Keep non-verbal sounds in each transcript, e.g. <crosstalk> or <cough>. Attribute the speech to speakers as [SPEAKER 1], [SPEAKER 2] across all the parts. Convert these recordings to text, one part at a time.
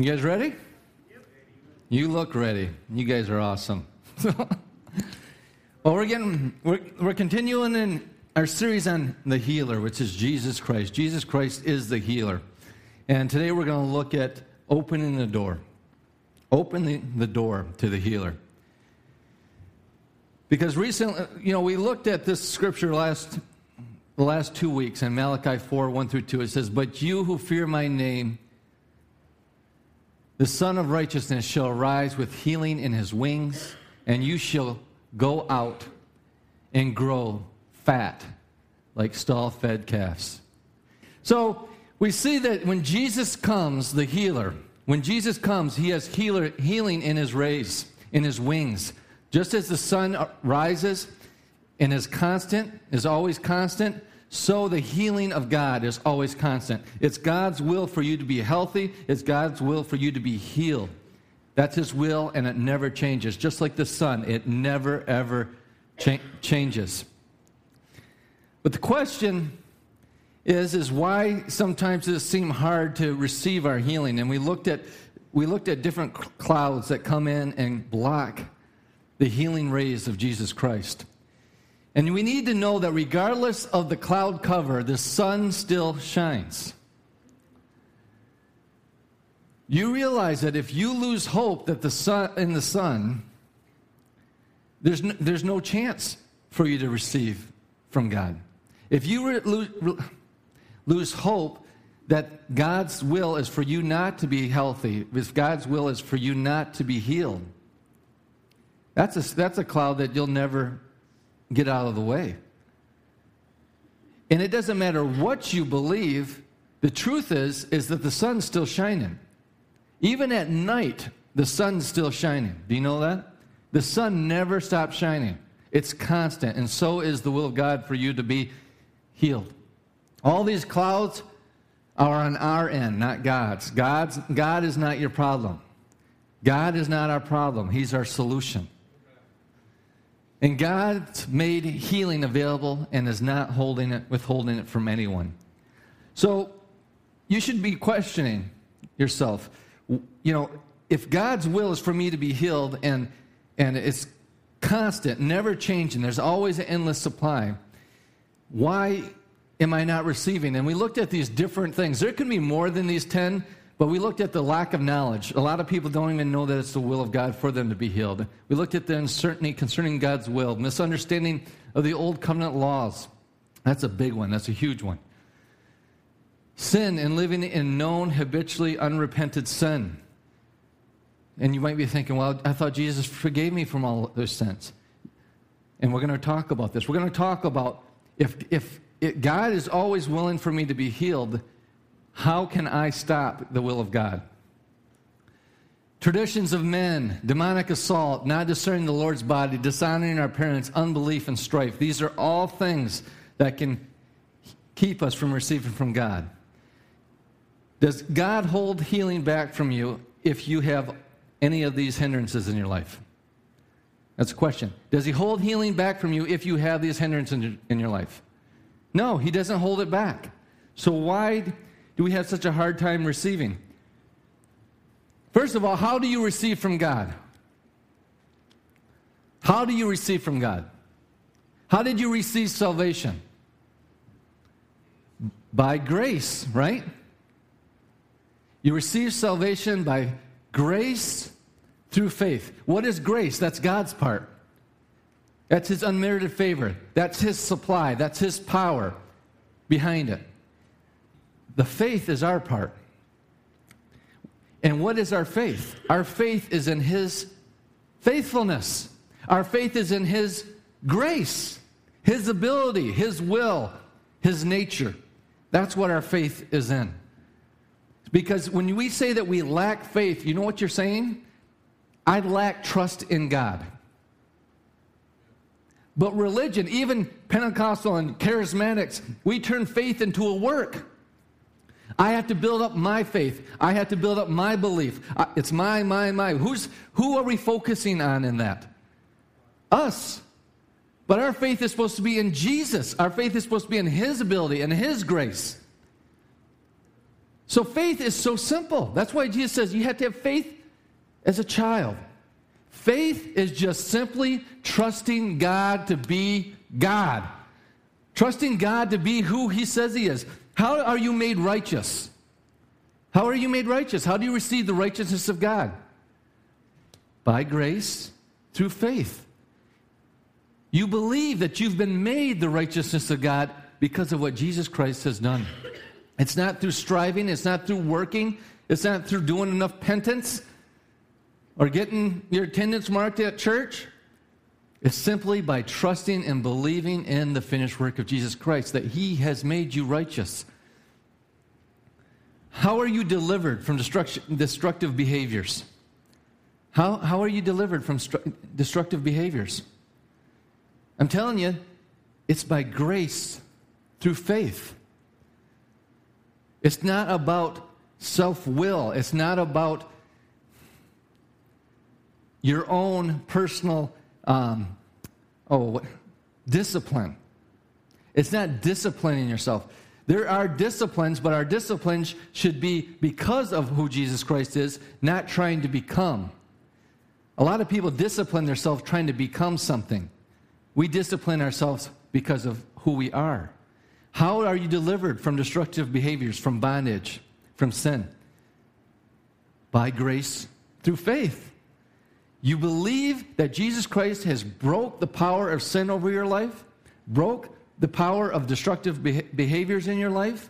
[SPEAKER 1] You guys ready? You look ready. You guys are awesome. <laughs> well, we're getting we're, we're continuing in our series on the healer, which is Jesus Christ. Jesus Christ is the healer. And today we're going to look at opening the door. Opening the door to the healer. Because recently, you know, we looked at this scripture last the last two weeks in Malachi 4, 1 through 2. It says, But you who fear my name the Sun of Righteousness shall arise with healing in his wings, and you shall go out and grow fat like stall fed calves. So we see that when Jesus comes, the healer, when Jesus comes, he has healer, healing in his rays, in his wings. Just as the sun rises and is constant, is always constant, so the healing of God is always constant. It's God's will for you to be healthy, it's God's will for you to be healed. That's His will, and it never changes. Just like the sun, it never, ever cha- changes. But the question is, is why sometimes it seems hard to receive our healing? And we looked at, we looked at different clouds that come in and block the healing rays of Jesus Christ. And we need to know that regardless of the cloud cover, the sun still shines. You realize that if you lose hope that the sun in the sun, there's no, there's no chance for you to receive from God. If you re- lose, lose hope that God's will is for you not to be healthy, if God's will is for you not to be healed, that's a, that's a cloud that you'll never get out of the way. And it doesn't matter what you believe, the truth is is that the sun's still shining. Even at night, the sun's still shining. Do you know that? The sun never stops shining. It's constant, and so is the will of God for you to be healed. All these clouds are on our end, not God's. God's God is not your problem. God is not our problem. He's our solution. And God's made healing available and is not holding it, withholding it from anyone. So you should be questioning yourself. You know, if God's will is for me to be healed and and it's constant, never changing, there's always an endless supply, why am I not receiving? And we looked at these different things. There can be more than these 10 but we looked at the lack of knowledge. A lot of people don't even know that it's the will of God for them to be healed. We looked at the uncertainty concerning God's will, misunderstanding of the old covenant laws. That's a big one, that's a huge one. Sin and living in known, habitually unrepented sin. And you might be thinking, well, I thought Jesus forgave me from all those sins. And we're going to talk about this. We're going to talk about if, if it, God is always willing for me to be healed, how can I stop the will of God? Traditions of men, demonic assault, not discerning the Lord's body, dishonoring our parents, unbelief, and strife. These are all things that can keep us from receiving from God. Does God hold healing back from you if you have any of these hindrances in your life? That's a question. Does He hold healing back from you if you have these hindrances in your life? No, He doesn't hold it back. So why do we have such a hard time receiving? First of all, how do you receive from God? How do you receive from God? How did you receive salvation? By grace, right? You receive salvation by grace through faith. What is grace? That's God's part. That's His unmerited favor. That's His supply. That's His power behind it. The faith is our part. And what is our faith? Our faith is in His faithfulness. Our faith is in His grace, His ability, His will, His nature. That's what our faith is in. Because when we say that we lack faith, you know what you're saying? I lack trust in God. But religion, even Pentecostal and charismatics, we turn faith into a work. I have to build up my faith. I have to build up my belief. It's my, my, my. Who's, who are we focusing on in that? Us. But our faith is supposed to be in Jesus. Our faith is supposed to be in His ability and His grace. So faith is so simple. That's why Jesus says you have to have faith as a child. Faith is just simply trusting God to be God, trusting God to be who He says He is. How are you made righteous? How are you made righteous? How do you receive the righteousness of God? By grace through faith. You believe that you've been made the righteousness of God because of what Jesus Christ has done. It's not through striving, it's not through working, it's not through doing enough penance or getting your attendance marked at church. It's simply by trusting and believing in the finished work of Jesus Christ that He has made you righteous. How are you delivered from destructive behaviors? How, how are you delivered from destructive behaviors? I'm telling you, it's by grace through faith. It's not about self will, it's not about your own personal um, oh discipline. It's not disciplining yourself. There are disciplines, but our disciplines should be because of who Jesus Christ is, not trying to become. A lot of people discipline themselves trying to become something. We discipline ourselves because of who we are. How are you delivered from destructive behaviors, from bondage, from sin? By grace through faith. You believe that Jesus Christ has broke the power of sin over your life, broke the power of destructive behaviors in your life,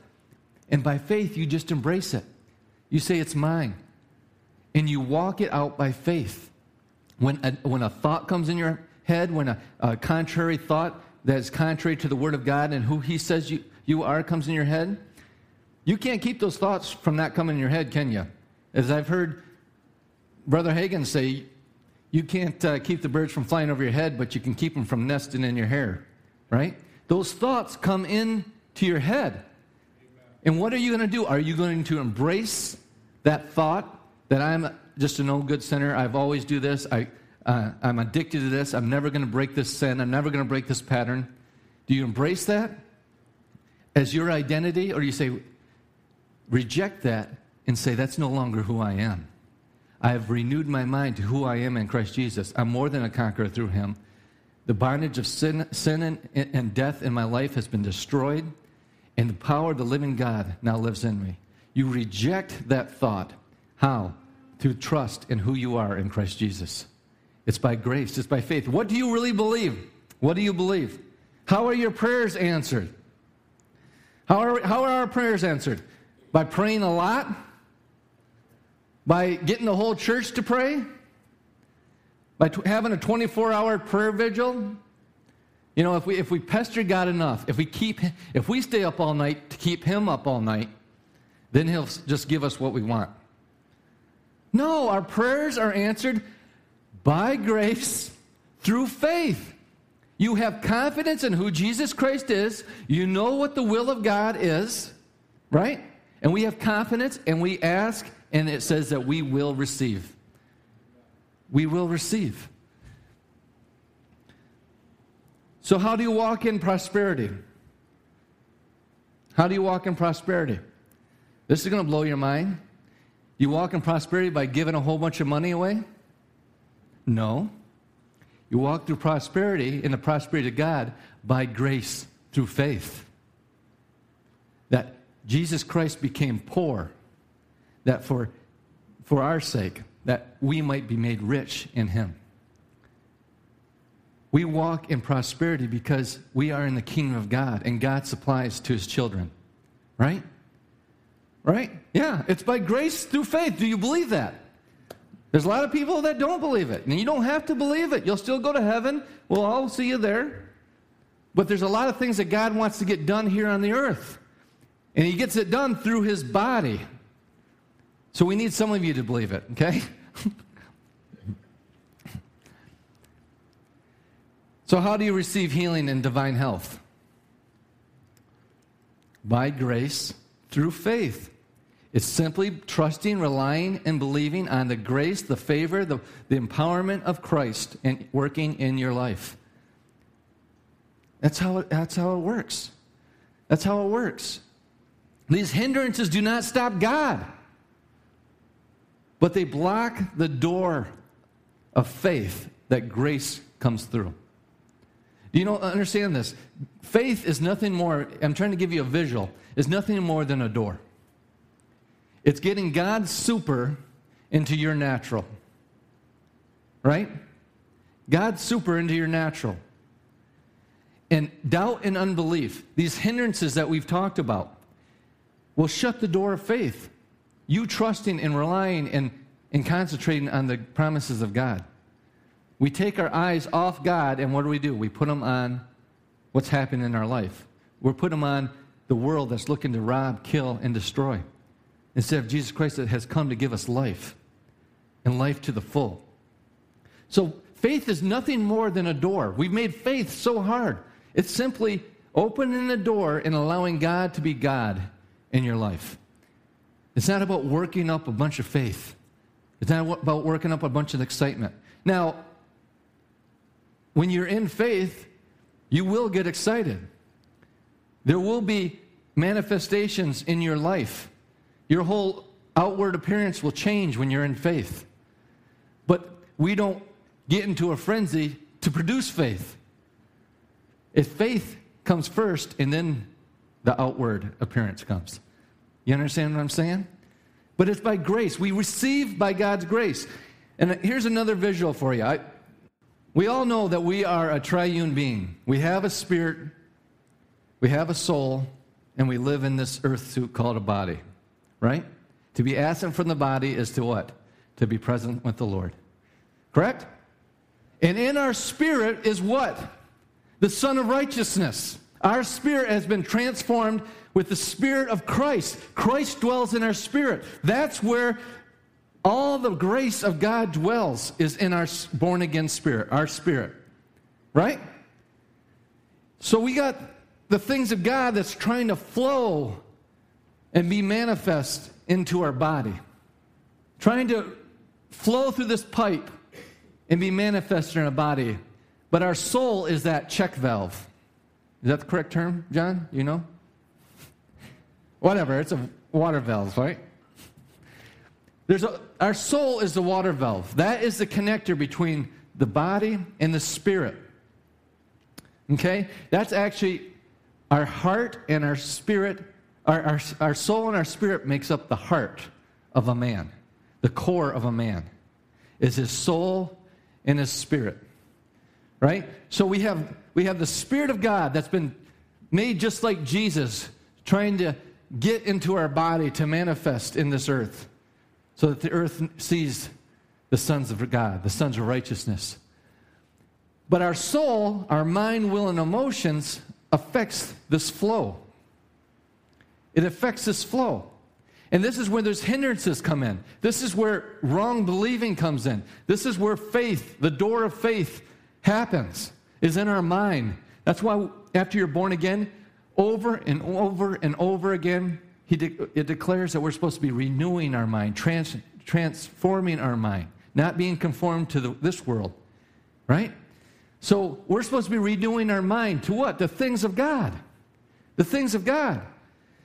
[SPEAKER 1] and by faith, you just embrace it. You say, It's mine. And you walk it out by faith. When a, when a thought comes in your head, when a, a contrary thought that is contrary to the Word of God and who He says you, you are comes in your head, you can't keep those thoughts from not coming in your head, can you? As I've heard Brother Hagin say, you can't uh, keep the birds from flying over your head, but you can keep them from nesting in your hair, right? Those thoughts come in to your head. And what are you going to do? Are you going to embrace that thought that I'm just an old good sinner? I've always do this. I, uh, I'm addicted to this. I'm never going to break this sin. I'm never going to break this pattern. Do you embrace that as your identity, or do you say, reject that and say, that's no longer who I am? I have renewed my mind to who I am in Christ Jesus. I'm more than a conqueror through him. The bondage of sin, sin and, and death in my life has been destroyed, and the power of the living God now lives in me. You reject that thought. How? Through trust in who you are in Christ Jesus. It's by grace, it's by faith. What do you really believe? What do you believe? How are your prayers answered? How are, how are our prayers answered? By praying a lot? By getting the whole church to pray? by t- having a 24 hour prayer vigil. You know, if we, if we pester God enough, if we, keep, if we stay up all night to keep Him up all night, then He'll just give us what we want. No, our prayers are answered by grace through faith. You have confidence in who Jesus Christ is. You know what the will of God is, right? And we have confidence and we ask, and it says that we will receive we will receive. So, how do you walk in prosperity? How do you walk in prosperity? This is going to blow your mind. You walk in prosperity by giving a whole bunch of money away? No. You walk through prosperity in the prosperity of God by grace through faith. That Jesus Christ became poor, that for, for our sake, that we might be made rich in him. We walk in prosperity because we are in the kingdom of God and God supplies to his children. Right? Right? Yeah, it's by grace through faith. Do you believe that? There's a lot of people that don't believe it. And you don't have to believe it. You'll still go to heaven. We'll all see you there. But there's a lot of things that God wants to get done here on the earth. And he gets it done through his body. So we need some of you to believe it, okay? <laughs> so, how do you receive healing and divine health? By grace through faith. It's simply trusting, relying, and believing on the grace, the favor, the, the empowerment of Christ and working in your life. That's how, it, that's how it works. That's how it works. These hindrances do not stop God, but they block the door of faith that grace comes through. Do you know, understand this? Faith is nothing more, I'm trying to give you a visual, is nothing more than a door. It's getting God's super into your natural. Right? God's super into your natural. And doubt and unbelief, these hindrances that we've talked about, will shut the door of faith. You trusting and relying and, and concentrating on the promises of God. We take our eyes off God, and what do we do? We put them on what's happening in our life. We're putting them on the world that's looking to rob, kill, and destroy. Instead of Jesus Christ that has come to give us life and life to the full. So faith is nothing more than a door. We've made faith so hard. It's simply opening the door and allowing God to be God in your life. It's not about working up a bunch of faith. It's not about working up a bunch of excitement. Now, when you're in faith, you will get excited. There will be manifestations in your life. Your whole outward appearance will change when you're in faith. But we don't get into a frenzy to produce faith. If faith comes first and then the outward appearance comes. You understand what I'm saying? But it's by grace. We receive by God's grace. And here's another visual for you. I, we all know that we are a triune being. We have a spirit, we have a soul, and we live in this earth suit called a body, right? To be absent from the body is to what? To be present with the Lord. Correct? And in our spirit is what? The Son of Righteousness. Our spirit has been transformed with the Spirit of Christ. Christ dwells in our spirit. That's where all the grace of God dwells, is in our born again spirit, our spirit. Right? So we got the things of God that's trying to flow and be manifest into our body, trying to flow through this pipe and be manifested in our body. But our soul is that check valve. Is that the correct term, John? You know? Whatever, it's a water valve, right? There's a, our soul is the water valve. That is the connector between the body and the spirit. Okay? That's actually our heart and our spirit. Our, our, our soul and our spirit makes up the heart of a man. The core of a man is his soul and his spirit. Right? So we have we have the Spirit of God that's been made just like Jesus, trying to get into our body to manifest in this earth so that the earth sees the sons of God, the sons of righteousness. But our soul, our mind, will, and emotions affects this flow. It affects this flow. And this is where there's hindrances come in. This is where wrong believing comes in. This is where faith, the door of faith, happens is in our mind. That's why after you're born again, over and over and over again, he de- it declares that we're supposed to be renewing our mind, trans- transforming our mind, not being conformed to the, this world, right? So we're supposed to be renewing our mind to what? The things of God. The things of God.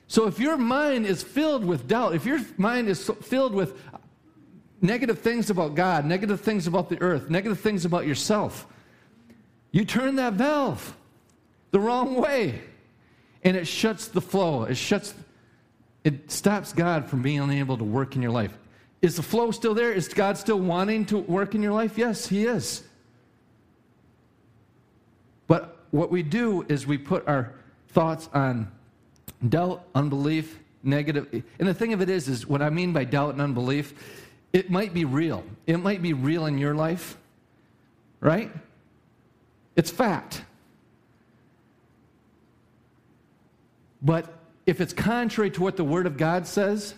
[SPEAKER 1] So if your mind is filled with doubt, if your mind is filled with negative things about God, negative things about the earth, negative things about yourself, you turn that valve the wrong way, and it shuts the flow. It shuts, it stops God from being able to work in your life. Is the flow still there? Is God still wanting to work in your life? Yes, He is. But what we do is we put our thoughts on doubt, unbelief, negative. And the thing of it is, is what I mean by doubt and unbelief, it might be real. It might be real in your life, right? It's fact. But if it's contrary to what the Word of God says,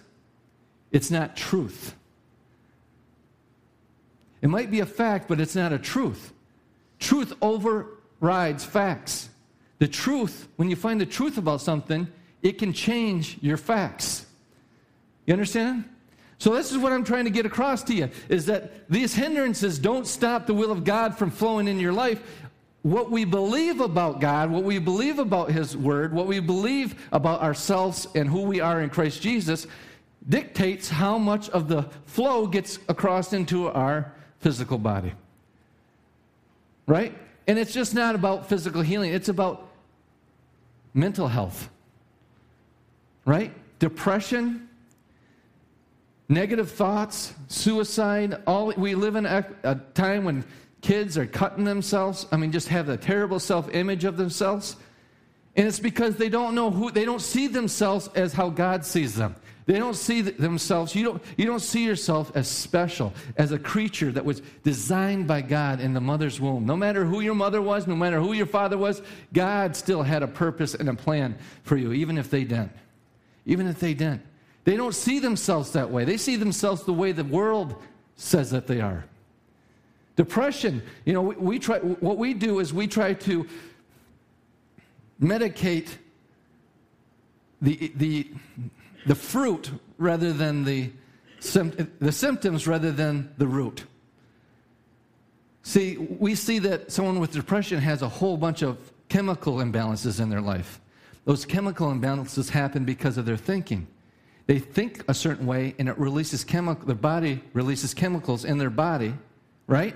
[SPEAKER 1] it's not truth. It might be a fact, but it's not a truth. Truth overrides facts. The truth, when you find the truth about something, it can change your facts. You understand? So this is what I'm trying to get across to you is that these hindrances don't stop the will of God from flowing in your life what we believe about God, what we believe about His Word, what we believe about ourselves and who we are in Christ Jesus dictates how much of the flow gets across into our physical body. Right? And it's just not about physical healing, it's about mental health. Right? Depression, negative thoughts, suicide, all we live in a, a time when kids are cutting themselves. I mean, just have a terrible self image of themselves. And it's because they don't know who, they don't see themselves as how God sees them. They don't see themselves, you don't, you don't see yourself as special, as a creature that was designed by God in the mother's womb. No matter who your mother was, no matter who your father was, God still had a purpose and a plan for you, even if they didn't. Even if they didn't. They don't see themselves that way. They see themselves the way the world says that they are. Depression, you know, we, we try, what we do is we try to medicate the, the, the fruit rather than the, the symptoms rather than the root. See, we see that someone with depression has a whole bunch of chemical imbalances in their life. Those chemical imbalances happen because of their thinking. They think a certain way and it releases chemical, their body releases chemicals in their body, right?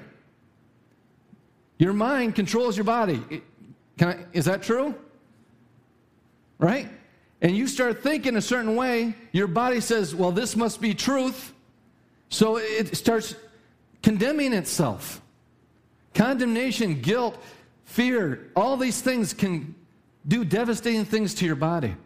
[SPEAKER 1] Your mind controls your body. I, is that true? Right? And you start thinking a certain way, your body says, well, this must be truth. So it starts condemning itself. Condemnation, guilt, fear, all these things can do devastating things to your body.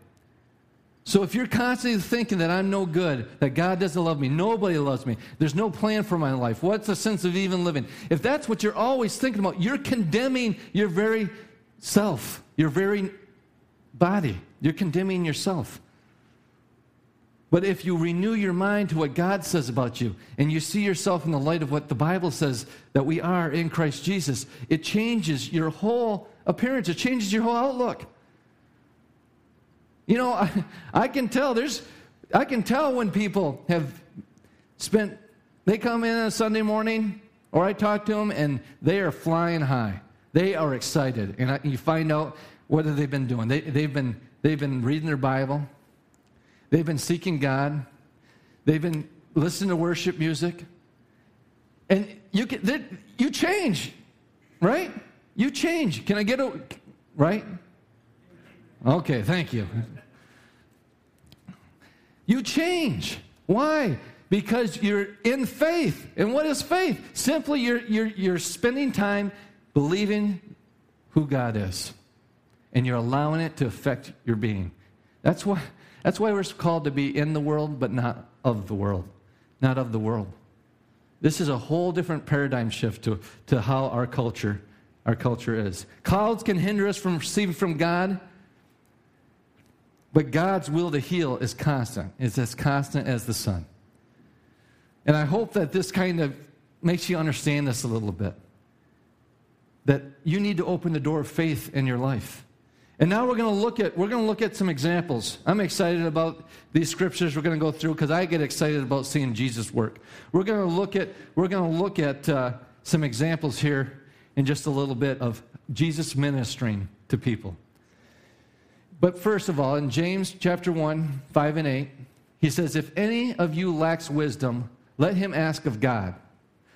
[SPEAKER 1] So if you're constantly thinking that I'm no good, that God doesn't love me, nobody loves me, there's no plan for my life, what's the sense of even living? If that's what you're always thinking about, you're condemning your very self, your very body. You're condemning yourself. But if you renew your mind to what God says about you and you see yourself in the light of what the Bible says that we are in Christ Jesus, it changes your whole appearance, it changes your whole outlook. You know, <laughs> I, I can tell there's, I can tell when people have spent, they come in on Sunday morning, or I talk to them, and they are flying high. They are excited. And I, you find out what have they been doing. They, they've, been, they've been reading their Bible. They've been seeking God. They've been listening to worship music. And you, can, you change, right? You change. Can I get a, right? Okay, thank you. You change. Why? Because you're in faith. And what is faith? Simply you're, you're, you're spending time believing who God is. And you're allowing it to affect your being. That's why, that's why we're called to be in the world, but not of the world. Not of the world. This is a whole different paradigm shift to, to how our culture, our culture is. Clouds can hinder us from receiving from God but God's will to heal is constant, it's as constant as the sun. And I hope that this kind of makes you understand this a little bit. That you need to open the door of faith in your life. And now we're going to look at we're going to look at some examples. I'm excited about these scriptures we're going to go through because I get excited about seeing Jesus work. We're going to look at we're going to look at uh, some examples here in just a little bit of Jesus ministering to people. But first of all, in James chapter 1, 5 and 8, he says, If any of you lacks wisdom, let him ask of God,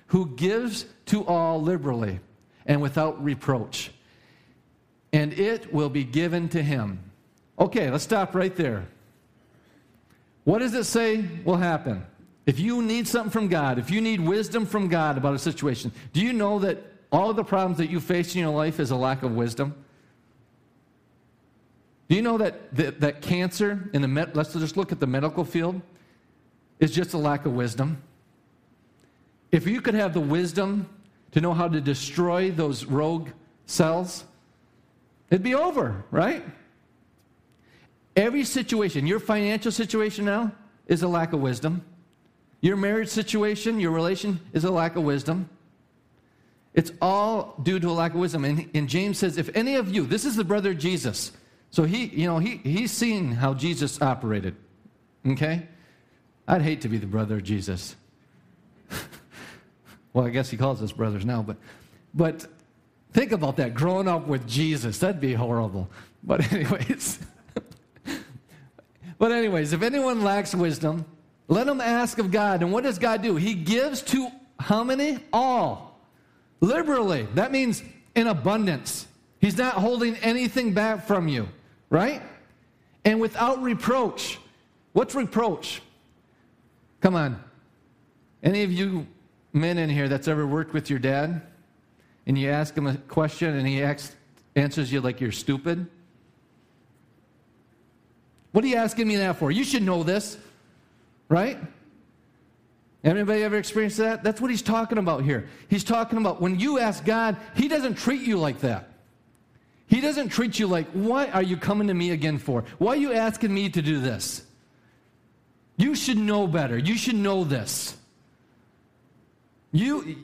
[SPEAKER 1] who gives to all liberally and without reproach, and it will be given to him. Okay, let's stop right there. What does it say will happen? If you need something from God, if you need wisdom from God about a situation, do you know that all of the problems that you face in your life is a lack of wisdom? Do you know that, that, that cancer in the, med- let's just look at the medical field, is just a lack of wisdom? If you could have the wisdom to know how to destroy those rogue cells, it'd be over, right? Every situation, your financial situation now is a lack of wisdom. Your marriage situation, your relation is a lack of wisdom. It's all due to a lack of wisdom. And, and James says, if any of you, this is the brother Jesus, so he, you know, he, he's seen how Jesus operated. Okay? I'd hate to be the brother of Jesus. <laughs> well, I guess he calls us brothers now, but, but Think about that, growing up with Jesus. That'd be horrible. But, <laughs> anyways. <laughs> but, anyways, if anyone lacks wisdom, let him ask of God. And what does God do? He gives to how many? All. Liberally. That means in abundance. He's not holding anything back from you, right? And without reproach. What's reproach? Come on. Any of you men in here that's ever worked with your dad and you ask him a question and he answers you like you're stupid? What are you asking me that for? You should know this, right? Anybody ever experienced that? That's what he's talking about here. He's talking about when you ask God, he doesn't treat you like that. He doesn't treat you like, what are you coming to me again for? Why are you asking me to do this? You should know better. You should know this. You,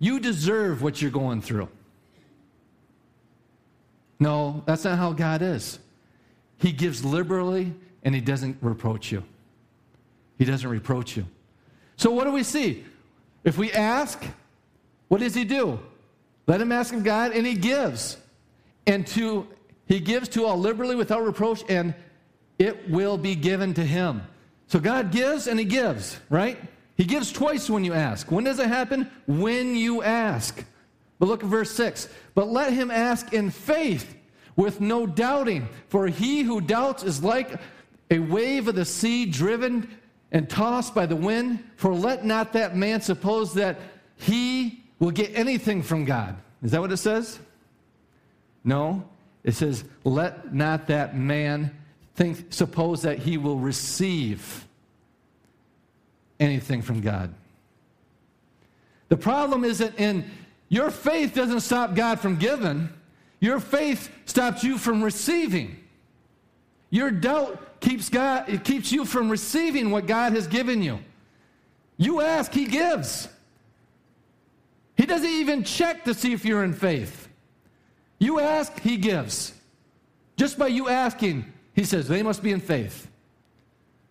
[SPEAKER 1] you deserve what you're going through. No, that's not how God is. He gives liberally and He doesn't reproach you. He doesn't reproach you. So, what do we see? If we ask, what does He do? Let him ask of God, and He gives. And to He gives to all liberally without reproach, and it will be given to him. So God gives and he gives, right? He gives twice when you ask. When does it happen? When you ask. But look at verse 6. But let him ask in faith with no doubting, for he who doubts is like a wave of the sea driven and tossed by the wind. For let not that man suppose that he will get anything from God. Is that what it says? No. It says, let not that man think, suppose that he will receive anything from God. The problem isn't in your faith doesn't stop God from giving. Your faith stops you from receiving. Your doubt keeps God it keeps you from receiving what God has given you. You ask, he gives. He doesn't even check to see if you're in faith. You ask, he gives. Just by you asking, he says they must be in faith.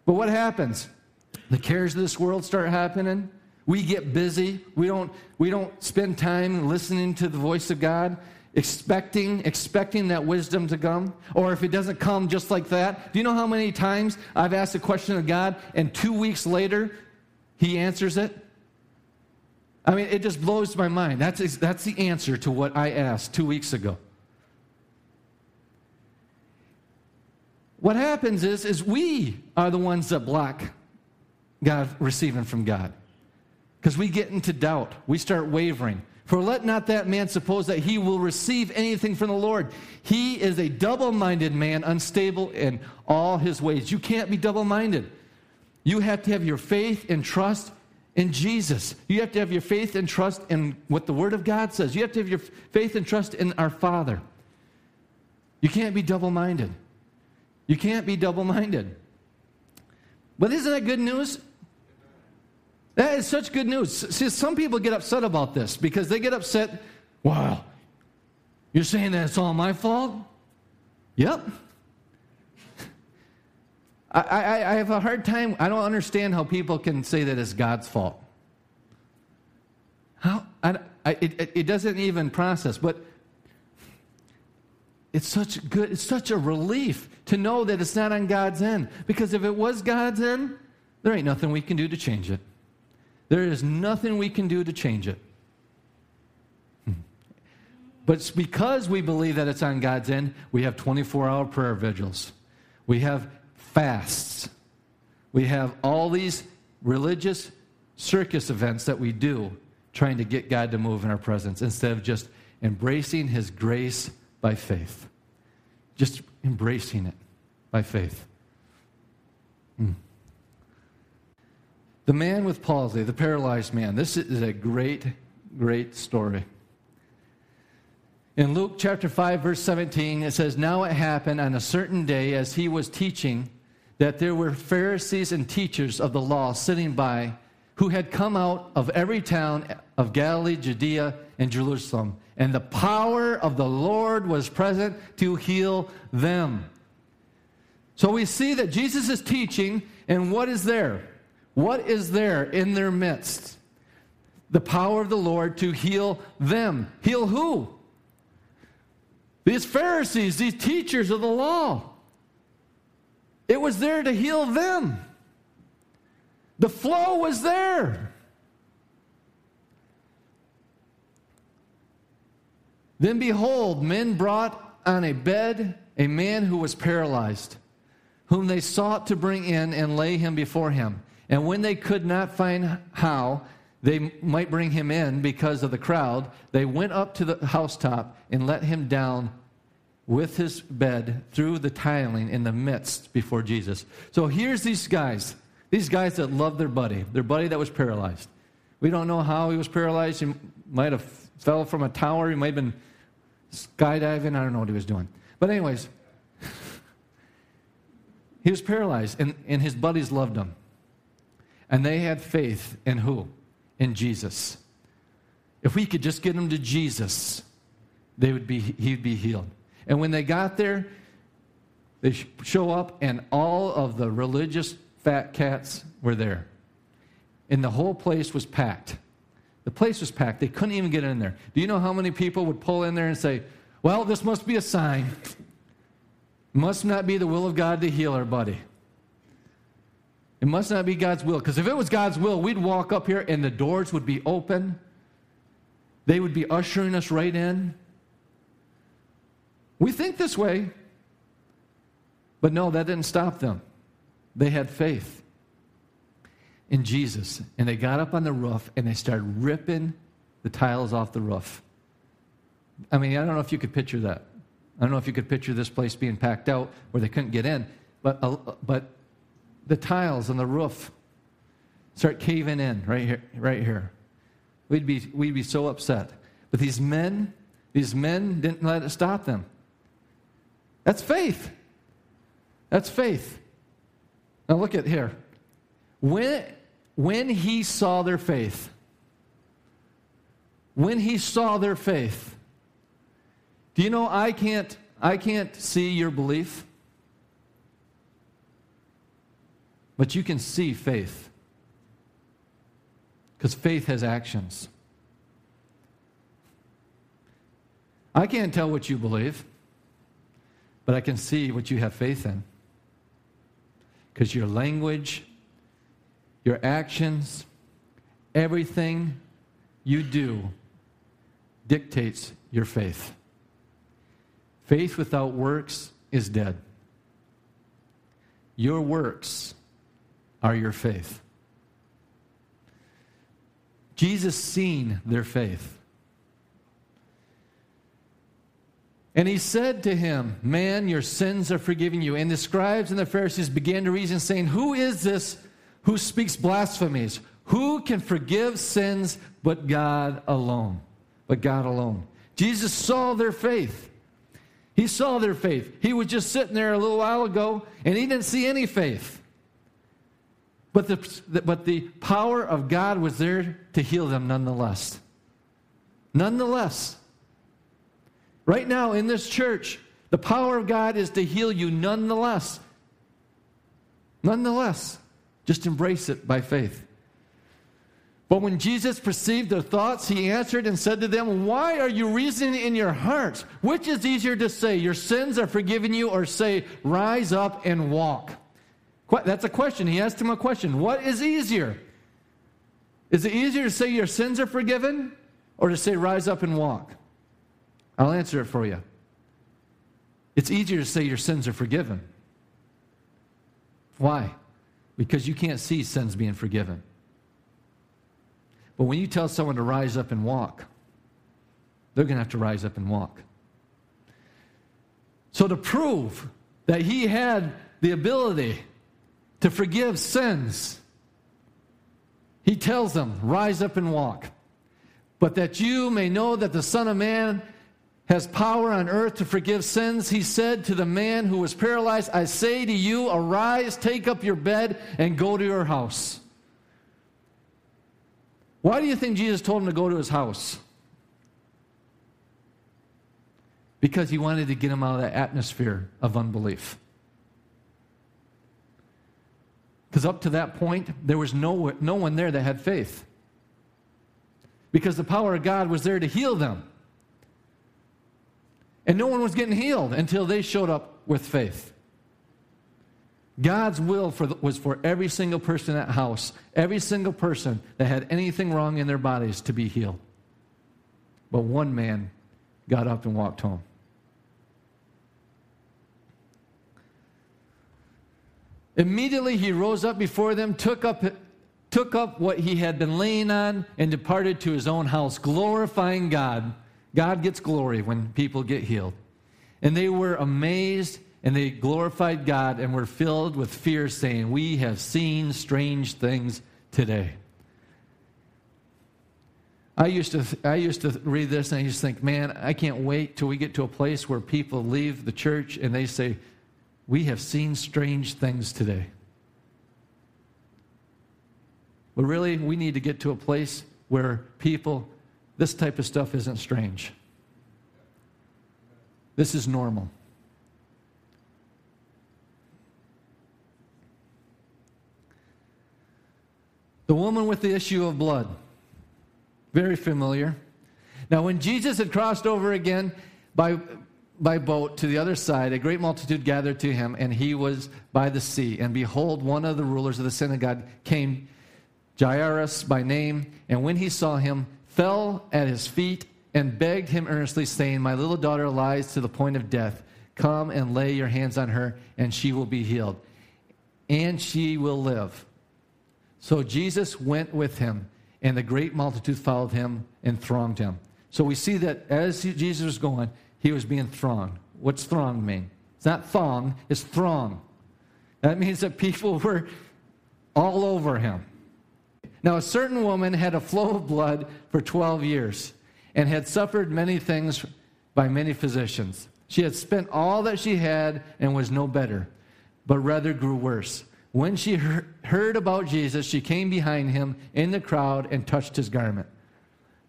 [SPEAKER 1] But what happens? The cares of this world start happening. We get busy. We don't, we don't spend time listening to the voice of God, expecting, expecting that wisdom to come. Or if it doesn't come just like that, do you know how many times I've asked a question of God and two weeks later he answers it? I mean, it just blows my mind. That's, that's the answer to what I asked two weeks ago. What happens is, is we are the ones that block God receiving from God. Because we get into doubt. We start wavering. For let not that man suppose that he will receive anything from the Lord. He is a double minded man, unstable in all his ways. You can't be double minded. You have to have your faith and trust in Jesus. You have to have your faith and trust in what the Word of God says. You have to have your faith and trust in our Father. You can't be double minded. You can't be double minded. But isn't that good news? That is such good news. See, some people get upset about this because they get upset, wow, you're saying that it's all my fault? Yep. I, I, I have a hard time, I don't understand how people can say that it's God's fault. How? I, I, it, it doesn't even process, but it's such good, it's such a relief to know that it's not on God's end. Because if it was God's end, there ain't nothing we can do to change it. There is nothing we can do to change it. Hmm. But because we believe that it's on God's end, we have 24 hour prayer vigils. We have fasts. We have all these religious circus events that we do trying to get God to move in our presence instead of just embracing His grace by faith. Just embracing it by faith. Mm. The man with palsy, the paralyzed man, this is a great, great story. In Luke chapter 5, verse 17, it says, Now it happened on a certain day as he was teaching that there were Pharisees and teachers of the law sitting by who had come out of every town of Galilee, Judea, and Jerusalem and the power of the Lord was present to heal them. So we see that Jesus is teaching, and what is there? What is there in their midst? the power of the Lord to heal them. Heal who? These Pharisees, these teachers of the law. It was there to heal them. The flow was there. Then behold, men brought on a bed a man who was paralyzed, whom they sought to bring in and lay him before him. And when they could not find how they might bring him in because of the crowd, they went up to the housetop and let him down with his bed through the tiling in the midst before Jesus. So here's these guys, these guys that loved their buddy, their buddy that was paralyzed. We don't know how he was paralyzed. He might have fell from a tower. He might have been skydiving. I don't know what he was doing. But, anyways, <laughs> he was paralyzed, and, and his buddies loved him. And they had faith in who? In Jesus. If we could just get him to Jesus, they would be, he'd be healed. And when they got there, they show up, and all of the religious fat cats were there. And the whole place was packed. The place was packed. They couldn't even get in there. Do you know how many people would pull in there and say, Well, this must be a sign. Must not be the will of God to heal our buddy. It must not be God's will. Because if it was God's will, we'd walk up here and the doors would be open. They would be ushering us right in. We think this way. But no, that didn't stop them. They had faith in Jesus. And they got up on the roof and they started ripping the tiles off the roof. I mean, I don't know if you could picture that. I don't know if you could picture this place being packed out where they couldn't get in, but, uh, but the tiles on the roof start caving in right here. Right here. We'd, be, we'd be so upset. But these men, these men didn't let it stop them. That's faith. That's faith. Now look at here. When, when he saw their faith, when he saw their faith, do you know I can't I can't see your belief? But you can see faith. Because faith has actions. I can't tell what you believe, but I can see what you have faith in. Because your language, your actions, everything you do dictates your faith. Faith without works is dead. Your works are your faith. Jesus seen their faith. And he said to him, Man, your sins are forgiven you. And the scribes and the Pharisees began to reason, saying, Who is this who speaks blasphemies? Who can forgive sins but God alone? But God alone. Jesus saw their faith. He saw their faith. He was just sitting there a little while ago and he didn't see any faith. But the, but the power of God was there to heal them nonetheless. Nonetheless. Right now in this church, the power of God is to heal you nonetheless. Nonetheless. Just embrace it by faith. But when Jesus perceived their thoughts, he answered and said to them, Why are you reasoning in your hearts? Which is easier to say, Your sins are forgiven you, or say, Rise up and walk? That's a question. He asked him a question. What is easier? Is it easier to say your sins are forgiven, or to say, Rise up and walk? I'll answer it for you. It's easier to say your sins are forgiven. Why? Because you can't see sins being forgiven. But when you tell someone to rise up and walk, they're going to have to rise up and walk. So, to prove that he had the ability to forgive sins, he tells them, Rise up and walk. But that you may know that the Son of Man has power on earth to forgive sins, he said to the man who was paralyzed, I say to you, arise, take up your bed, and go to your house. Why do you think Jesus told him to go to his house? Because he wanted to get him out of that atmosphere of unbelief. Because up to that point, there was no, no one there that had faith. because the power of God was there to heal them. And no one was getting healed until they showed up with faith. God's will for the, was for every single person in that house, every single person that had anything wrong in their bodies to be healed. But one man got up and walked home. Immediately he rose up before them, took up, took up what he had been laying on, and departed to his own house, glorifying God. God gets glory when people get healed. And they were amazed and they glorified God and were filled with fear, saying, We have seen strange things today. I used to I used to read this and I used to think, man, I can't wait till we get to a place where people leave the church and they say, We have seen strange things today. But really, we need to get to a place where people, this type of stuff isn't strange. This is normal. The woman with the issue of blood. Very familiar. Now, when Jesus had crossed over again by, by boat to the other side, a great multitude gathered to him, and he was by the sea. And behold, one of the rulers of the synagogue came, Jairus by name, and when he saw him, fell at his feet and begged him earnestly, saying, My little daughter lies to the point of death. Come and lay your hands on her, and she will be healed, and she will live. So Jesus went with him, and the great multitude followed him and thronged him. So we see that as Jesus was going, he was being thronged. What's thronged mean? It's not thong, it's throng. That means that people <laughs> were all over him. Now, a certain woman had a flow of blood for 12 years and had suffered many things by many physicians. She had spent all that she had and was no better, but rather grew worse. When she heard about Jesus, she came behind him in the crowd and touched his garment.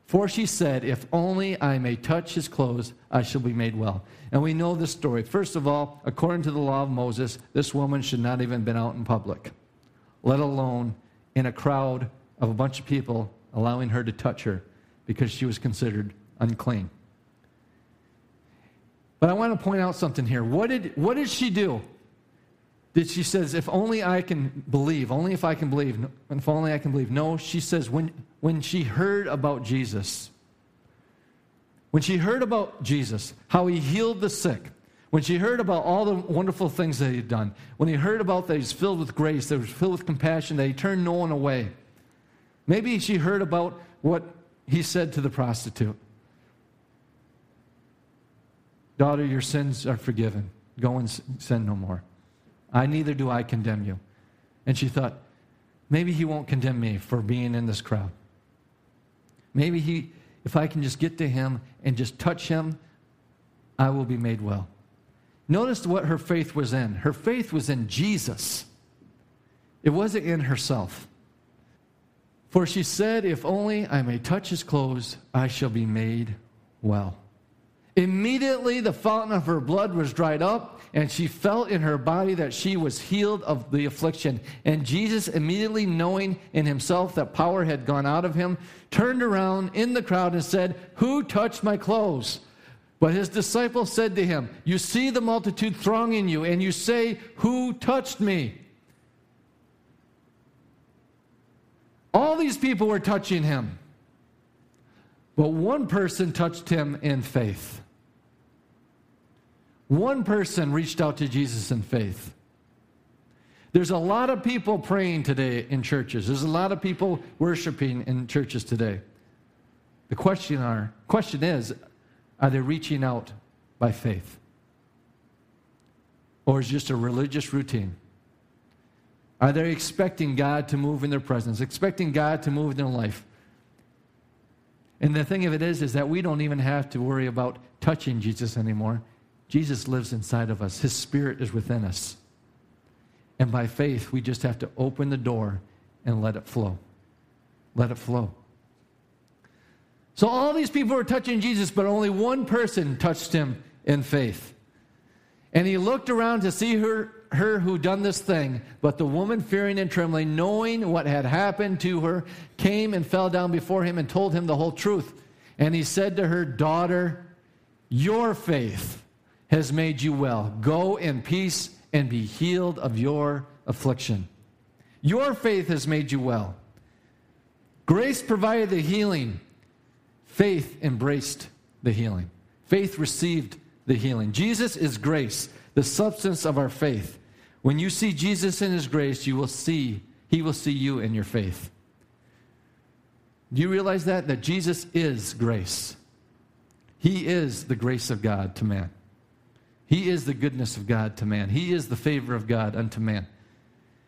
[SPEAKER 1] For she said, If only I may touch his clothes, I shall be made well. And we know this story. First of all, according to the law of Moses, this woman should not even been out in public, let alone in a crowd of a bunch of people allowing her to touch her because she was considered unclean. But I want to point out something here. What did, what did she do? that she says, if only I can believe, only if I can believe, if only I can believe. No, she says, when, when she heard about Jesus, when she heard about Jesus, how he healed the sick, when she heard about all the wonderful things that he had done, when he heard about that he's filled with grace, that he's filled with compassion, that he turned no one away, maybe she heard about what he said to the prostitute Daughter, your sins are forgiven. Go and sin no more. I neither do I condemn you. And she thought, maybe he won't condemn me for being in this crowd. Maybe he, if I can just get to him and just touch him, I will be made well. Notice what her faith was in. Her faith was in Jesus. It wasn't in herself. For she said, If only I may touch his clothes, I shall be made well. Immediately the fountain of her blood was dried up, and she felt in her body that she was healed of the affliction. And Jesus, immediately knowing in himself that power had gone out of him, turned around in the crowd and said, Who touched my clothes? But his disciples said to him, You see the multitude thronging you, and you say, Who touched me? All these people were touching him. But one person touched him in faith. One person reached out to Jesus in faith. There's a lot of people praying today in churches. There's a lot of people worshiping in churches today. The question, are, question is are they reaching out by faith? Or is it just a religious routine? Are they expecting God to move in their presence, expecting God to move in their life? And the thing of it is, is that we don't even have to worry about touching Jesus anymore. Jesus lives inside of us, His Spirit is within us. And by faith, we just have to open the door and let it flow. Let it flow. So all these people were touching Jesus, but only one person touched him in faith. And he looked around to see her her who done this thing. But the woman, fearing and trembling, knowing what had happened to her, came and fell down before him and told him the whole truth. And he said to her, Daughter, your faith has made you well. Go in peace and be healed of your affliction. Your faith has made you well. Grace provided the healing, faith embraced the healing. Faith received the healing. Jesus is grace, the substance of our faith. When you see Jesus in his grace, you will see, he will see you in your faith. Do you realize that? That Jesus is grace. He is the grace of God to man. He is the goodness of God to man. He is the favor of God unto man.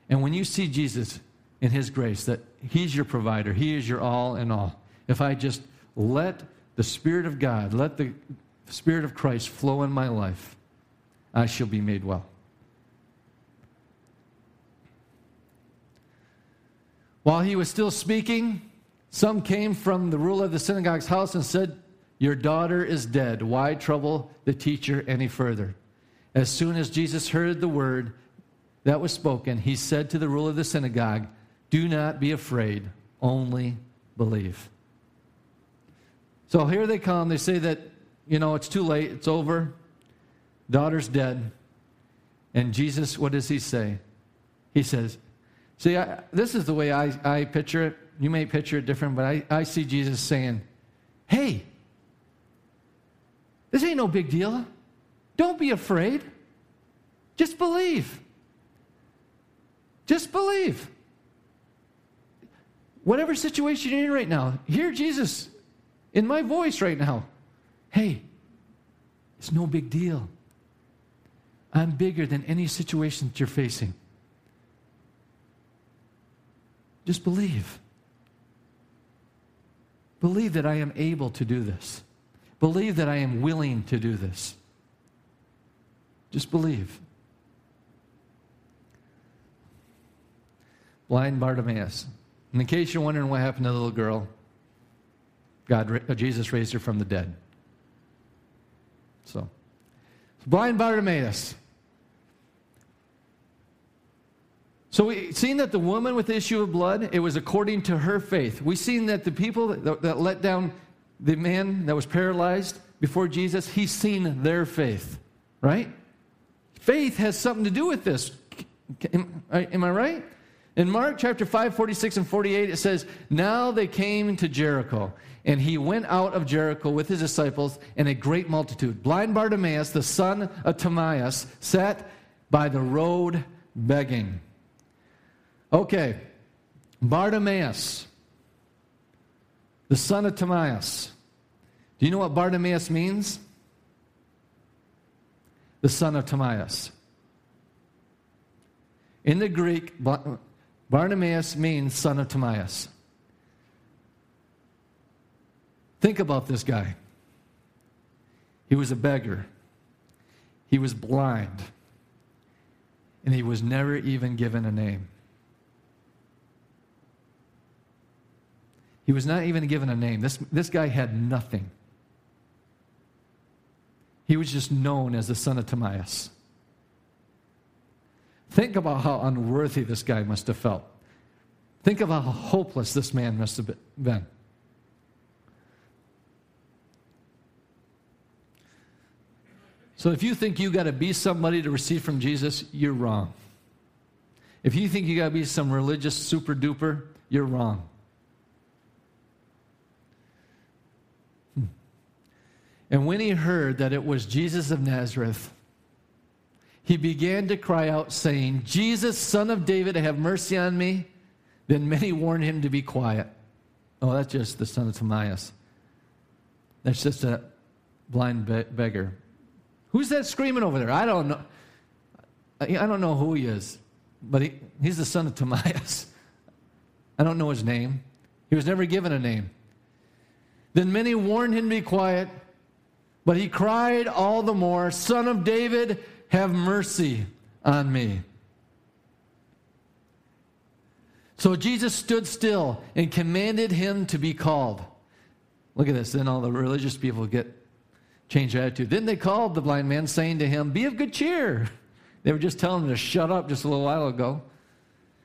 [SPEAKER 1] And when you see Jesus in his grace, that he's your provider, he is your all in all. If I just let the Spirit of God, let the Spirit of Christ flow in my life, Uh, I shall be made well. While he was still speaking, some came from the ruler of the synagogue's house and said, Your daughter is dead. Why trouble the teacher any further? As soon as Jesus heard the word that was spoken, he said to the ruler of the synagogue, Do not be afraid, only believe. So here they come. They say that, you know, it's too late, it's over, daughter's dead. And Jesus, what does he say? He says, See, I, this is the way I, I picture it. You may picture it different, but I, I see Jesus saying, Hey, this ain't no big deal. Don't be afraid. Just believe. Just believe. Whatever situation you're in right now, hear Jesus in my voice right now. Hey, it's no big deal. I'm bigger than any situation that you're facing. Just believe. Believe that I am able to do this. Believe that I am willing to do this. Just believe. Blind Bartimaeus. In case you're wondering what happened to the little girl, God, uh, Jesus raised her from the dead. So, blind Bartimaeus. So we seen that the woman with the issue of blood, it was according to her faith. We seen that the people that, that let down the man that was paralyzed before Jesus, he's seen their faith, right? Faith has something to do with this. Am, am I right? In Mark chapter 5, 46 and 48, it says, Now they came to Jericho, and he went out of Jericho with his disciples and a great multitude. Blind Bartimaeus, the son of Timaeus, sat by the road begging. Okay, Bartimaeus, the son of Timaeus. Do you know what Bartimaeus means? The son of Timaeus. In the Greek, Bartimaeus means son of Timaeus. Think about this guy. He was a beggar, he was blind, and he was never even given a name. He was not even given a name. This, this guy had nothing. He was just known as the son of Timaeus. Think about how unworthy this guy must have felt. Think of how hopeless this man must have been. So if you think you got to be somebody to receive from Jesus, you're wrong. If you think you got to be some religious super duper, you're wrong. And when he heard that it was Jesus of Nazareth, he began to cry out, saying, Jesus, son of David, have mercy on me. Then many warned him to be quiet. Oh, that's just the son of Timaeus. That's just a blind be- beggar. Who's that screaming over there? I don't know. I don't know who he is, but he, he's the son of Timaeus. <laughs> I don't know his name. He was never given a name. Then many warned him to be quiet. But he cried all the more, Son of David, have mercy on me. So Jesus stood still and commanded him to be called. Look at this. Then all the religious people get changed their attitude. Then they called the blind man, saying to him, Be of good cheer. They were just telling him to shut up just a little while ago.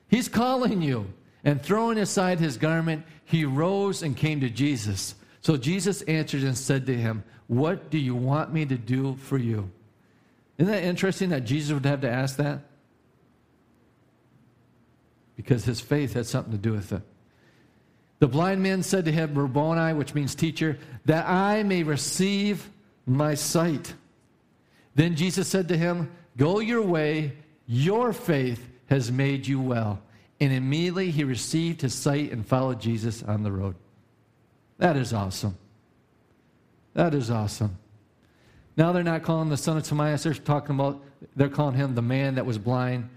[SPEAKER 1] He's calling you. And throwing aside his garment, he rose and came to Jesus. So Jesus answered and said to him, What do you want me to do for you? Isn't that interesting that Jesus would have to ask that? Because his faith had something to do with it. The blind man said to him, Rabboni, which means teacher, that I may receive my sight. Then Jesus said to him, Go your way, your faith has made you well. And immediately he received his sight and followed Jesus on the road. That is awesome. That is awesome. Now they're not calling the son of Timaeus, they're talking about, they're calling him the man that was blind,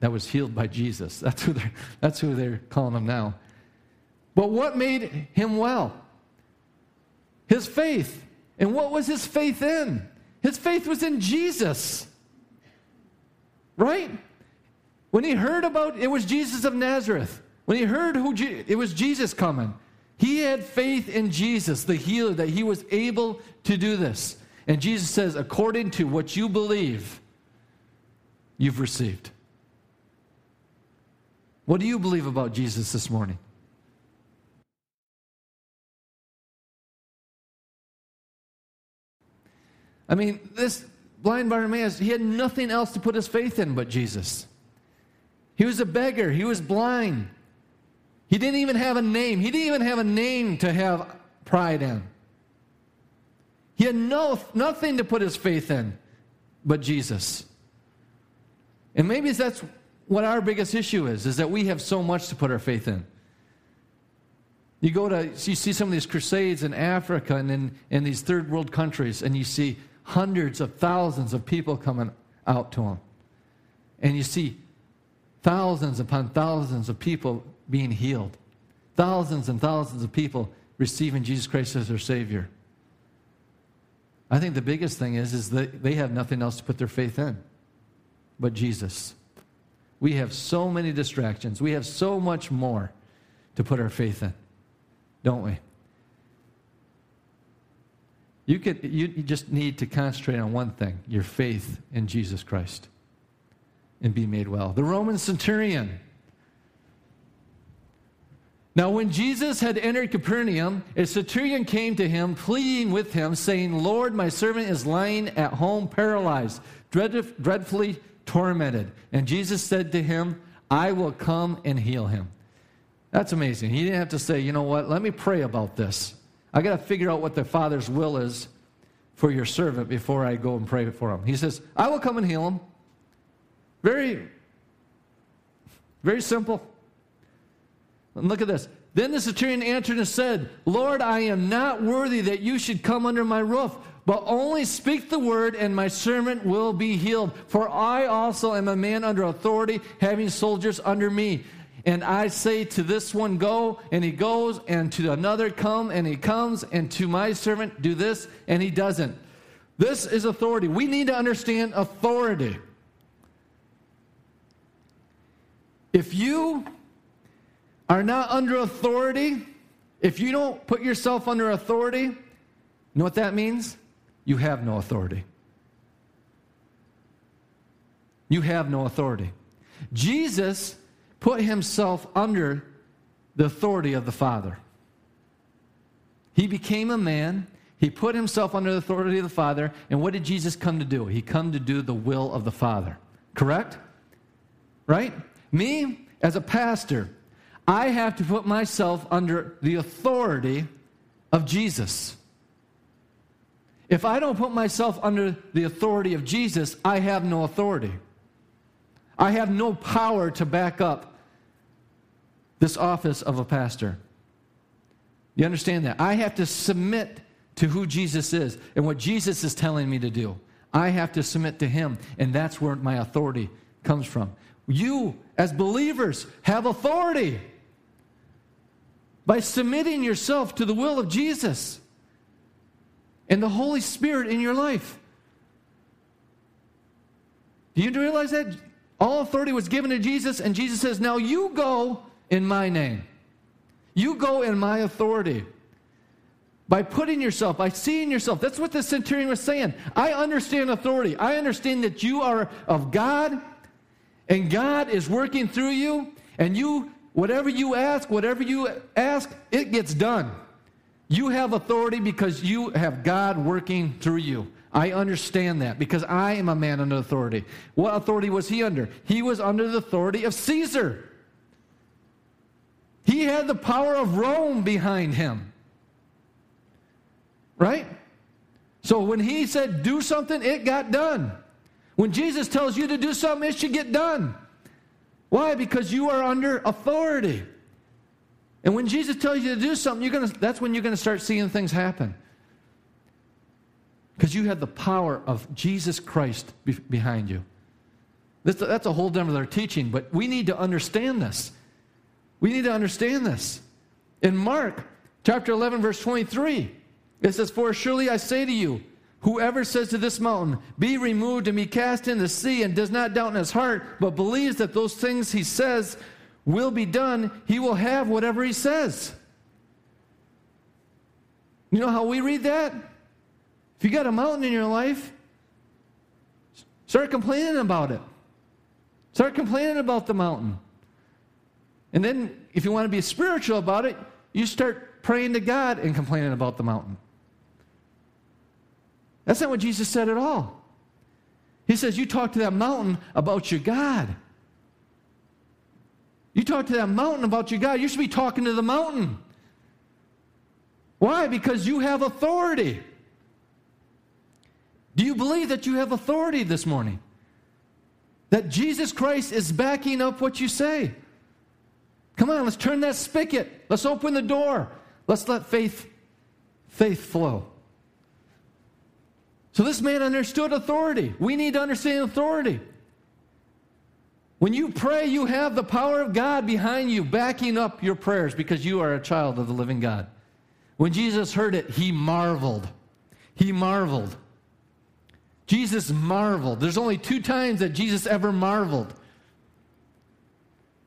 [SPEAKER 1] that was healed by Jesus. That's who they're, that's who they're calling him now. But what made him well? His faith. And what was his faith in? His faith was in Jesus. Right? When he heard about it was Jesus of Nazareth. When he heard who Je- it was Jesus coming. He had faith in Jesus, the healer, that he was able to do this. And Jesus says, according to what you believe, you've received. What do you believe about Jesus this morning? I mean, this blind Bartimaeus, he had nothing else to put his faith in but Jesus. He was a beggar, he was blind. He didn't even have a name. He didn't even have a name to have pride in. He had no, nothing to put his faith in but Jesus. And maybe that's what our biggest issue is, is that we have so much to put our faith in. You go to, you see some of these crusades in Africa and in, in these third world countries, and you see hundreds of thousands of people coming out to them. And you see thousands upon thousands of people being healed, thousands and thousands of people receiving Jesus Christ as their Savior. I think the biggest thing is, is that they have nothing else to put their faith in but Jesus. We have so many distractions. We have so much more to put our faith in, don't we? You, could, you just need to concentrate on one thing your faith in Jesus Christ and be made well. The Roman centurion. Now, when Jesus had entered Capernaum, a centurion came to him, pleading with him, saying, Lord, my servant is lying at home paralyzed, dreadfully tormented. And Jesus said to him, I will come and heal him. That's amazing. He didn't have to say, you know what, let me pray about this. I got to figure out what the Father's will is for your servant before I go and pray for him. He says, I will come and heal him. Very, very simple. And look at this. Then the centurion answered and said, Lord, I am not worthy that you should come under my roof, but only speak the word, and my servant will be healed. For I also am a man under authority, having soldiers under me and I say to this one, Go, and he goes, and to another, Come, and he comes, and to my servant, Do this, and he doesn't. This is authority. We need to understand authority. If you are not under authority, if you don't put yourself under authority, you know what that means? You have no authority. You have no authority. Jesus put himself under the authority of the Father. He became a man. He put himself under the authority of the Father. And what did Jesus come to do? He come to do the will of the Father. Correct? Right? Me, as a pastor, I have to put myself under the authority of Jesus. If I don't put myself under the authority of Jesus, I have no authority. I have no power to back up this office of a pastor. You understand that? I have to submit to who Jesus is and what Jesus is telling me to do. I have to submit to him, and that's where my authority comes from. You, as believers, have authority by submitting yourself to the will of Jesus and the Holy Spirit in your life. Do you realize that? All authority was given to Jesus, and Jesus says, Now you go in my name. You go in my authority. by putting yourself, by seeing yourself. That's what the centurion was saying. I understand authority. I understand that you are of God, and God is working through you, and you, whatever you ask, whatever you ask, it gets done. You have authority because you have God working through you. I understand that because I am a man under authority. What authority was he under? He was under the authority of Caesar. He had the power of Rome behind him. Right? So when he said do something, it got done. When Jesus tells you to do something, it should get done. Why? Because you are under authority. And when Jesus tells you to do something, you're gonna, that's when you're going to start seeing things happen. Because you have the power of Jesus Christ be- behind you. That's a, whole other teaching, but we need to understand this. We need to understand this. In Mark chapter 11, verse 23, it says, For surely I say to you, whoever says to this mountain, Be removed and be cast in the sea, and does not doubt in his heart, but believes that those things he says will be done, he will have whatever he says. You know how we read that? If you got a mountain in your life, start complaining about it. Start complaining about the mountain. And then, if you want to be spiritual about it, you start praying to God and complaining about the mountain. That's not what Jesus said at all. He says, You talk to that mountain about your God. You talk to that mountain about your God. You should be talking to the mountain. Why? Because you have authority. Do you believe that you have authority this morning? That Jesus Christ is backing up what you say? Come on, let's turn that spigot. Let's open the door. Let's let faith faith flow. So this man understood authority. We need to understand authority. When you pray, you have the power of God behind you, backing up your prayers because you are a child of the living God. When Jesus heard it, he marveled. He marveled. Jesus marveled. There's only two times that Jesus ever marveled.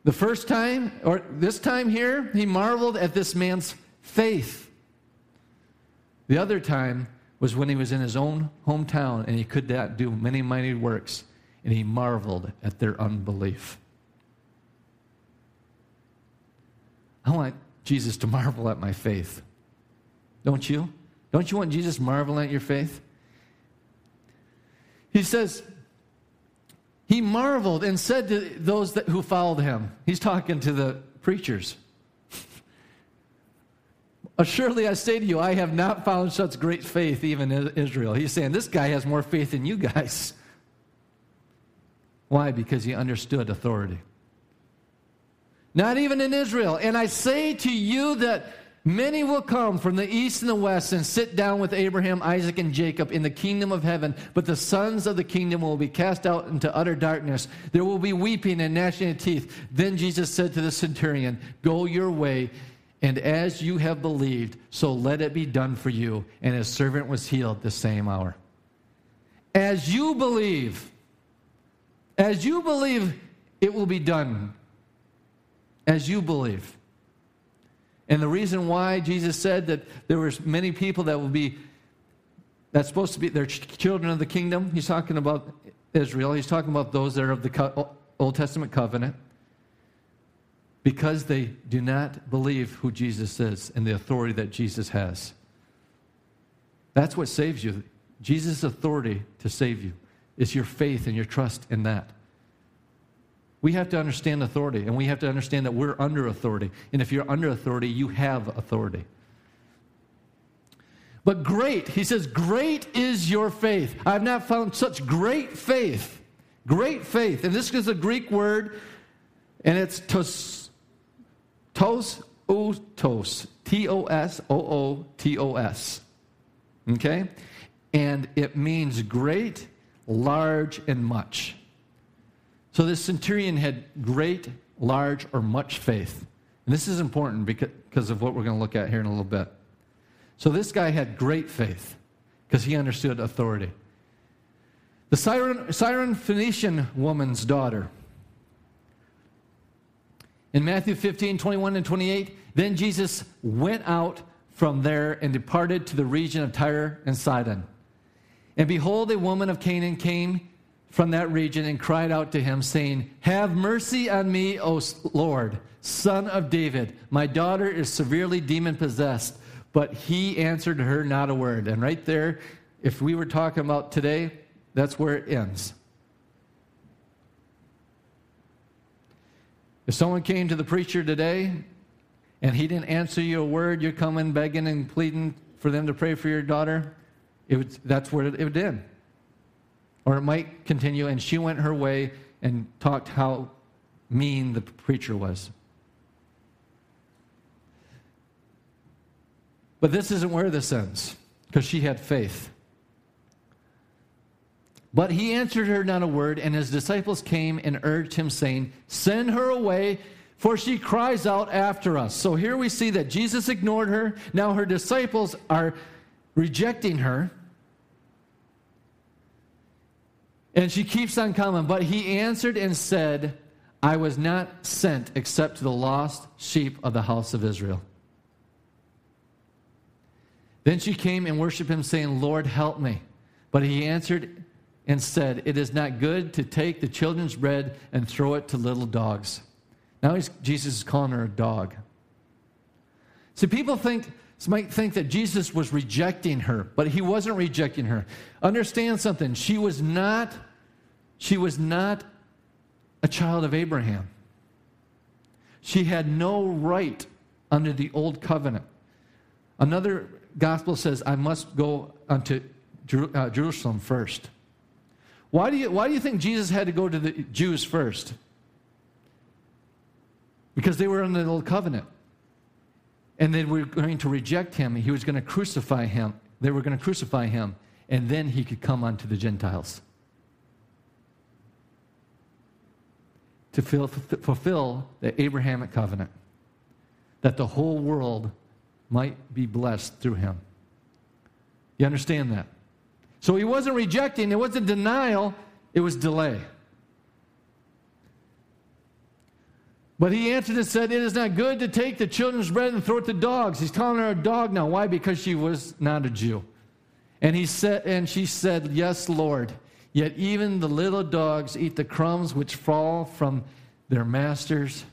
[SPEAKER 1] The first time, or this time here, he marveled at this man's faith. The other time was when he was in his own hometown and he could do many mighty works and he marveled at their unbelief. I want Jesus to marvel at my faith. Don't you? Don't you want Jesus marveling at your faith? He says, he marveled and said to those that, who followed him, he's talking to the preachers. Surely I say to you, I have not found such great faith even in Israel. He's saying, This guy has more faith than you guys. <laughs> Why? Because he understood authority. Not even in Israel. And I say to you that many will come from the east and the west and sit down with Abraham, Isaac, and Jacob in the kingdom of heaven, but the sons of the kingdom will be cast out into utter darkness. There will be weeping and gnashing of teeth. Then Jesus said to the centurion, Go your way. And as you have believed, so let it be done for you. And his servant was healed the same hour. As you believe, as you believe, it will be done. As you believe. And the reason why Jesus said that there were many people that will be that's supposed to be they're children of the kingdom. He's talking about Israel. He's talking about those that are of the Old Testament covenant. Because they do not believe who Jesus is and the authority that Jesus has. That's what saves you. Jesus' authority to save you. is your faith and your trust in that. We have to understand authority, and we have to understand that we're under authority. And if you're under authority, you have authority. But great, he says, great is your faith. I've not found such great faith. Great faith. And this is a Greek word, and it's tos, tos, ootos, T O S O O T O S. Okay? And it means great large, and much. So this centurion had great, large, or much faith. And this is important because of what we're going to look at here in a little bit. So this guy had great faith because he understood authority. The Siren, Phoenician woman's daughter. In Matthew 15, 21 and 28, then Jesus went out from there and departed to the region of Tyre and Sidon. And behold, a woman of Canaan came from that region and cried out to him, saying, Have mercy on me, O Lord, son of David. My daughter is severely demon possessed. But he answered her not a word. And right there, if we were talking about today, that's where it ends. If someone came to the preacher today and he didn't answer you a word, you're coming begging and pleading for them to pray for your daughter, it would, that's where it, it end. Or it might continue, and she went her way and talked how mean the preacher was. But this isn't where this ends, because she had faith. But he answered her not a word, and his disciples came and urged him, saying, Send her away, for she cries out after us. So here we see that Jesus ignored her. Now her disciples are rejecting her. And she keeps on coming. But he answered and said, I was not sent except to the lost sheep of the house of Israel. Then she came and worshiped him, saying, Lord, help me. But he answered and said, It is not good to take the children's bread and throw it to little dogs. Now Jesus is calling her a dog. See, people think might think that Jesus was rejecting her, but he wasn't rejecting her. Understand something. She was not, she was not a child of Abraham. She had no right under the old covenant. Another gospel says, I must go unto uh, Jerusalem first. Why do, you, why do you think Jesus had to go to the Jews first? Because they were under the old covenant. And they were going to reject him. He was going to crucify him. They were going to crucify him. And then he could come unto the Gentiles. To fulfill the Abrahamic covenant. That the whole world might be blessed through him. You understand that? So he wasn't rejecting, it wasn't denial, it was delay. But he answered and said, It is not good to take the children's bread and throw it to dogs. He's calling her a dog now. Why? Because she was not a Jew. And he said, and she said, Yes, Lord. Yet even the little dogs eat the crumbs which fall from their master's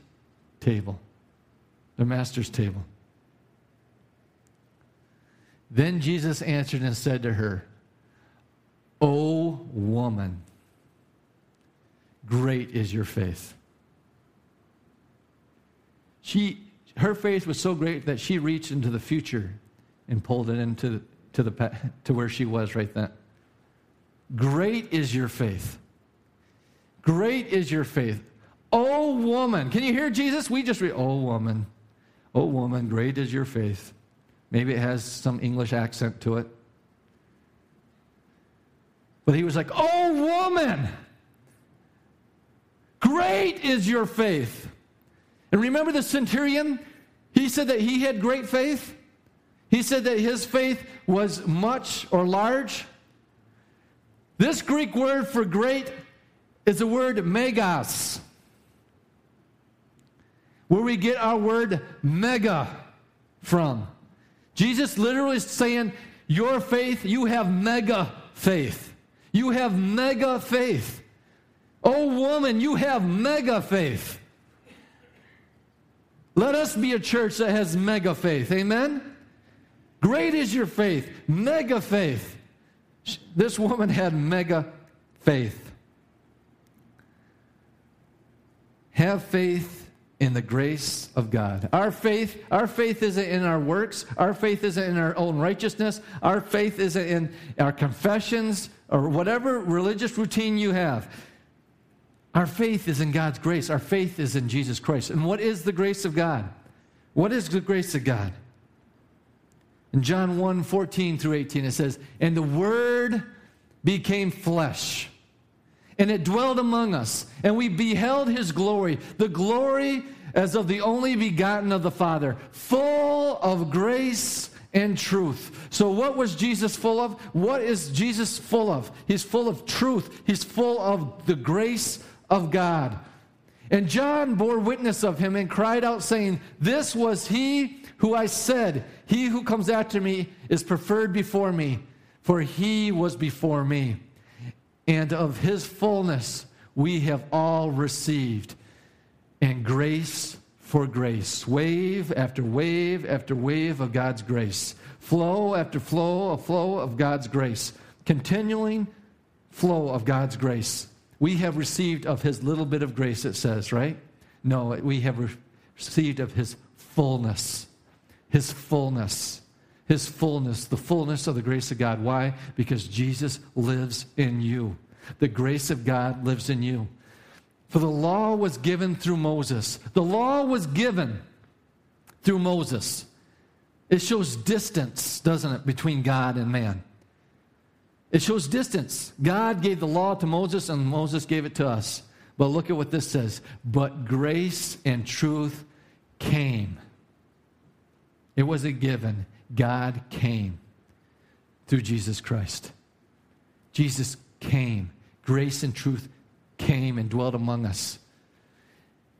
[SPEAKER 1] table. Their master's table. Then Jesus answered and said to her, O woman, great is your faith. She, her faith was so great that she reached into the future and pulled it into to, the, to where she was right then. Great is your faith. Great is your faith. Oh, woman. Can you hear Jesus? We just read, Oh, woman. Oh, woman, great is your faith. Maybe it has some English accent to it. But he was like, Oh, woman, great is your faith. And remember the centurion? He said that he had great faith. He said that his faith was much or large. This Greek word for great is the word megas, where we get our word mega from. Jesus literally is saying, Your faith, you have mega faith. You have mega faith. Oh, woman, you have mega faith. Let us be a church that has mega faith. Amen? Great is your faith. Mega faith. This woman had mega faith. Have faith in the grace of God. Our faith, our faith isn't in our works. Our faith isn't in our own righteousness. Our faith isn't in our confessions or whatever religious routine you have. Our faith is in God's grace. Our faith is in Jesus Christ. And what is the grace of God? What is the grace of God? In John 1 14 through 18, it says, And the Word became flesh and it dwelled among us, and we beheld his glory, the glory as of the only begotten of the Father, full of grace and truth. So, what was Jesus full of? What is Jesus full of? He's full of truth, he's full of the grace of God. And John bore witness of him and cried out, saying, This was he who I said, He who comes after me is preferred before me, for he was before me. And of his fullness we have all received, and grace for grace. Wave after wave after wave of God's grace. Flow after flow, a flow of God's grace. Continuing flow of God's grace. We have received of his little bit of grace, it says, right? No, we have received of his fullness. His fullness. His fullness, the fullness of the grace of God. Why? Because Jesus lives in you. The grace of God lives in you. For the law was given through Moses. The law was given through Moses. It shows distance, doesn't it, between God and man? It shows distance. God gave the law to Moses, and Moses gave it to us. But look at what this says. But grace and truth came. It wasn't given, God came through Jesus Christ. Jesus came. Grace and truth came and dwelt among us.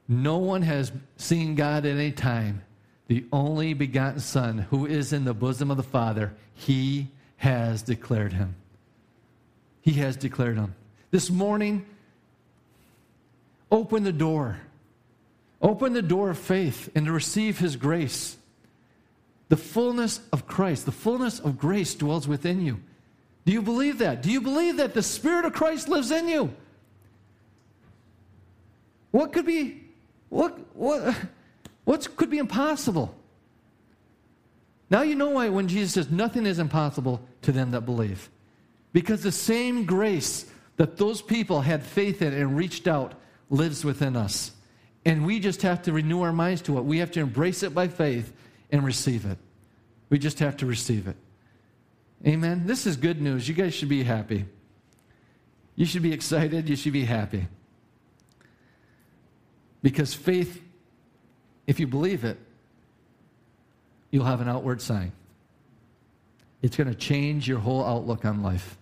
[SPEAKER 1] No one has seen God at any time. The only begotten Son, who is in the bosom of the Father, he has declared him. He has declared him. This morning, open the door. Open the door of faith and to receive his grace. The fullness of Christ, the fullness of grace dwells within you. Do you believe that? Do you believe that the Spirit of Christ lives in you? What could be, what, what, what could be impossible? Now you know why when Jesus says nothing is impossible to them that believe. Because the same grace that those people had faith in and reached out lives within us. And we just have to renew our minds to it. We have to embrace it by faith and receive it. We just have to receive it. Amen. This is good news. You guys should be happy. You should be excited. You should be happy. Because faith, if you believe it, you'll have an outward sign. It's going to change your whole outlook on life.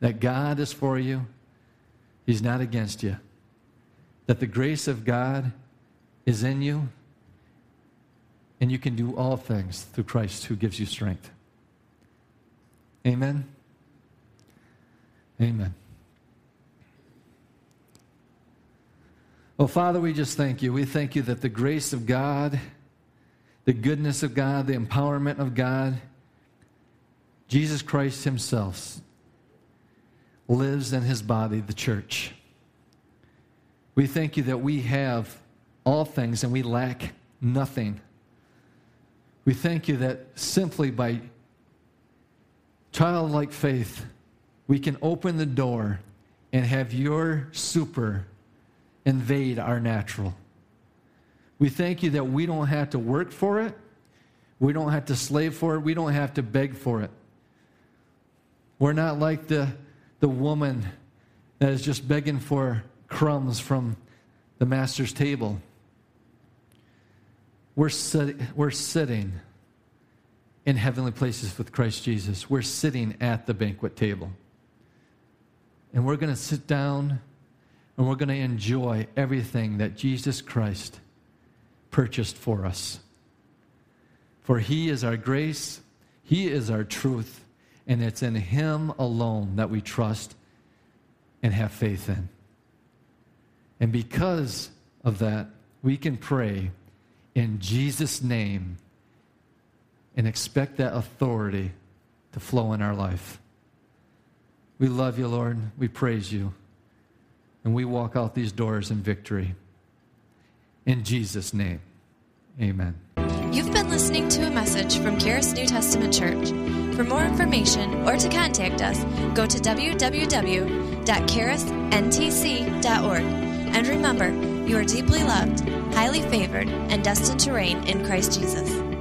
[SPEAKER 1] That God is for you, He's not against you. That the grace of God is in you, and you can do all things through Christ who gives you strength. Amen. Amen. Well, Father, we just thank you. We thank you that the grace of God, the goodness of God, the empowerment of God, Jesus Christ Himself lives in His body, the church. We thank you that we have all things and we lack nothing. We thank you that simply by childlike faith, we can open the door and have your super invade our natural. We thank you that we don't have to work for it, we don't have to slave for it, we don't have to beg for it. We're not like the, the woman that is just begging for crumbs from the master's table. We're, sit, we're sitting in heavenly places with Christ Jesus. We're sitting at the banquet table. And we're going to sit down and we're going to enjoy everything that Jesus Christ purchased for us. For He is our grace, He is our truth, and it's in Him alone that we trust and have faith in. And because of that, we can pray in Jesus' name and expect that authority to flow in our life. We love you, Lord. We praise you and we walk out these doors in victory. In Jesus' name, amen.
[SPEAKER 2] You've been listening to a message from Charis New Testament Church. For more information or to contact us, go to www.charisntc.org. And remember, you are deeply loved, highly favored, and destined to reign in Christ Jesus.